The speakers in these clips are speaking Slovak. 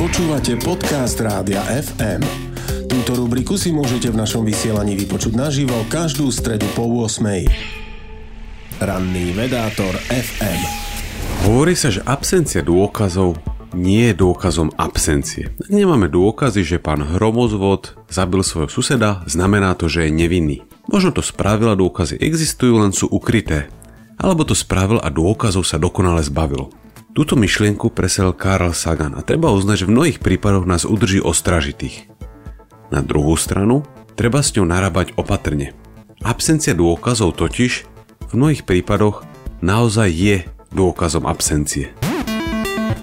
Počúvate podcast Rádia FM. Túto rubriku si môžete v našom vysielaní vypočuť naživo každú stredu po 8. Ranný vedátor FM. Hovorí sa, že absencia dôkazov nie je dôkazom absencie. Nemáme dôkazy, že pán Hromozvod zabil svojho suseda, znamená to, že je nevinný. Možno to spravil a dôkazy existujú, len sú ukryté. Alebo to spravil a dôkazov sa dokonale zbavil. Túto myšlienku presel Karl Sagan a treba uznať, že v mnohých prípadoch nás udrží ostražitých. Na druhú stranu, treba s ňou narábať opatrne. Absencia dôkazov totiž v mnohých prípadoch naozaj je dôkazom absencie.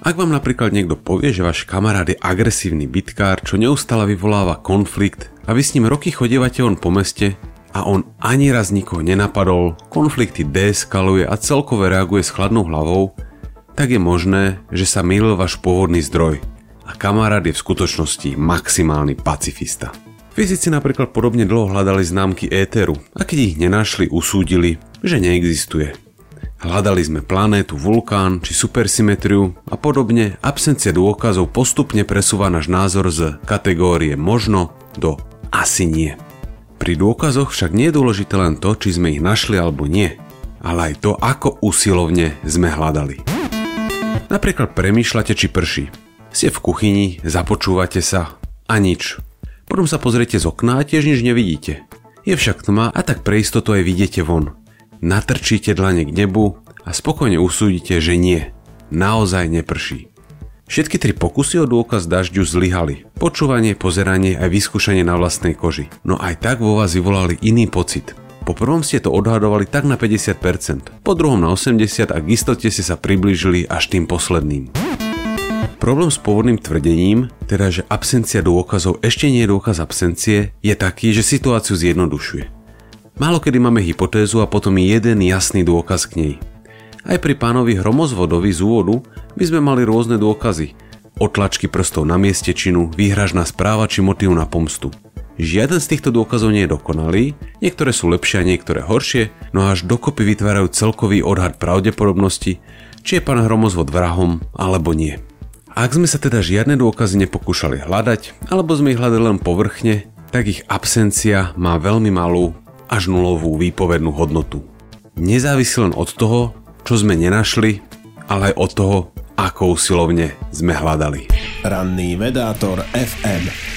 Ak vám napríklad niekto povie, že váš kamarát je agresívny bitkár, čo neustále vyvoláva konflikt a vy s ním roky chodievate on po meste a on ani raz nikoho nenapadol, konflikty deeskaluje a celkové reaguje s chladnou hlavou, tak je možné, že sa mýlil váš pôvodný zdroj a kamarát je v skutočnosti maximálny pacifista. Fyzici napríklad podobne dlho hľadali známky éteru a keď ich nenašli, usúdili, že neexistuje. Hľadali sme planétu, vulkán či supersymetriu a podobne, absencia dôkazov postupne presúva náš názor z kategórie možno do asi nie. Pri dôkazoch však nie je dôležité len to, či sme ich našli alebo nie, ale aj to, ako usilovne sme hľadali. Napríklad premýšľate, či prší. Ste v kuchyni, započúvate sa a nič. Potom sa pozriete z okna a tiež nič nevidíte. Je však tma a tak pre istotu aj vidíte von. Natrčíte dlane k nebu a spokojne usúdite, že nie. Naozaj neprší. Všetky tri pokusy o dôkaz dažďu zlyhali. Počúvanie, pozeranie aj vyskúšanie na vlastnej koži. No aj tak vo vás vyvolali iný pocit. Po prvom ste to odhadovali tak na 50%, po druhom na 80% a k istote ste sa priblížili až tým posledným. Problém s pôvodným tvrdením, teda že absencia dôkazov ešte nie je dôkaz absencie, je taký, že situáciu zjednodušuje. Málo kedy máme hypotézu a potom jeden jasný dôkaz k nej. Aj pri pánovi Hromozvodovi z úvodu by sme mali rôzne dôkazy. Otlačky prstov na mieste činu, výhražná správa či motív na pomstu. Žiaden z týchto dôkazov nie je dokonalý, niektoré sú lepšie a niektoré horšie, no až dokopy vytvárajú celkový odhad pravdepodobnosti, či je pán Hromozvod vrahom alebo nie. Ak sme sa teda žiadne dôkazy nepokúšali hľadať, alebo sme ich hľadali len povrchne, tak ich absencia má veľmi malú až nulovú výpovednú hodnotu. Nezávisí len od toho, čo sme nenašli, ale aj od toho, ako usilovne sme hľadali. Ranný vedátor FM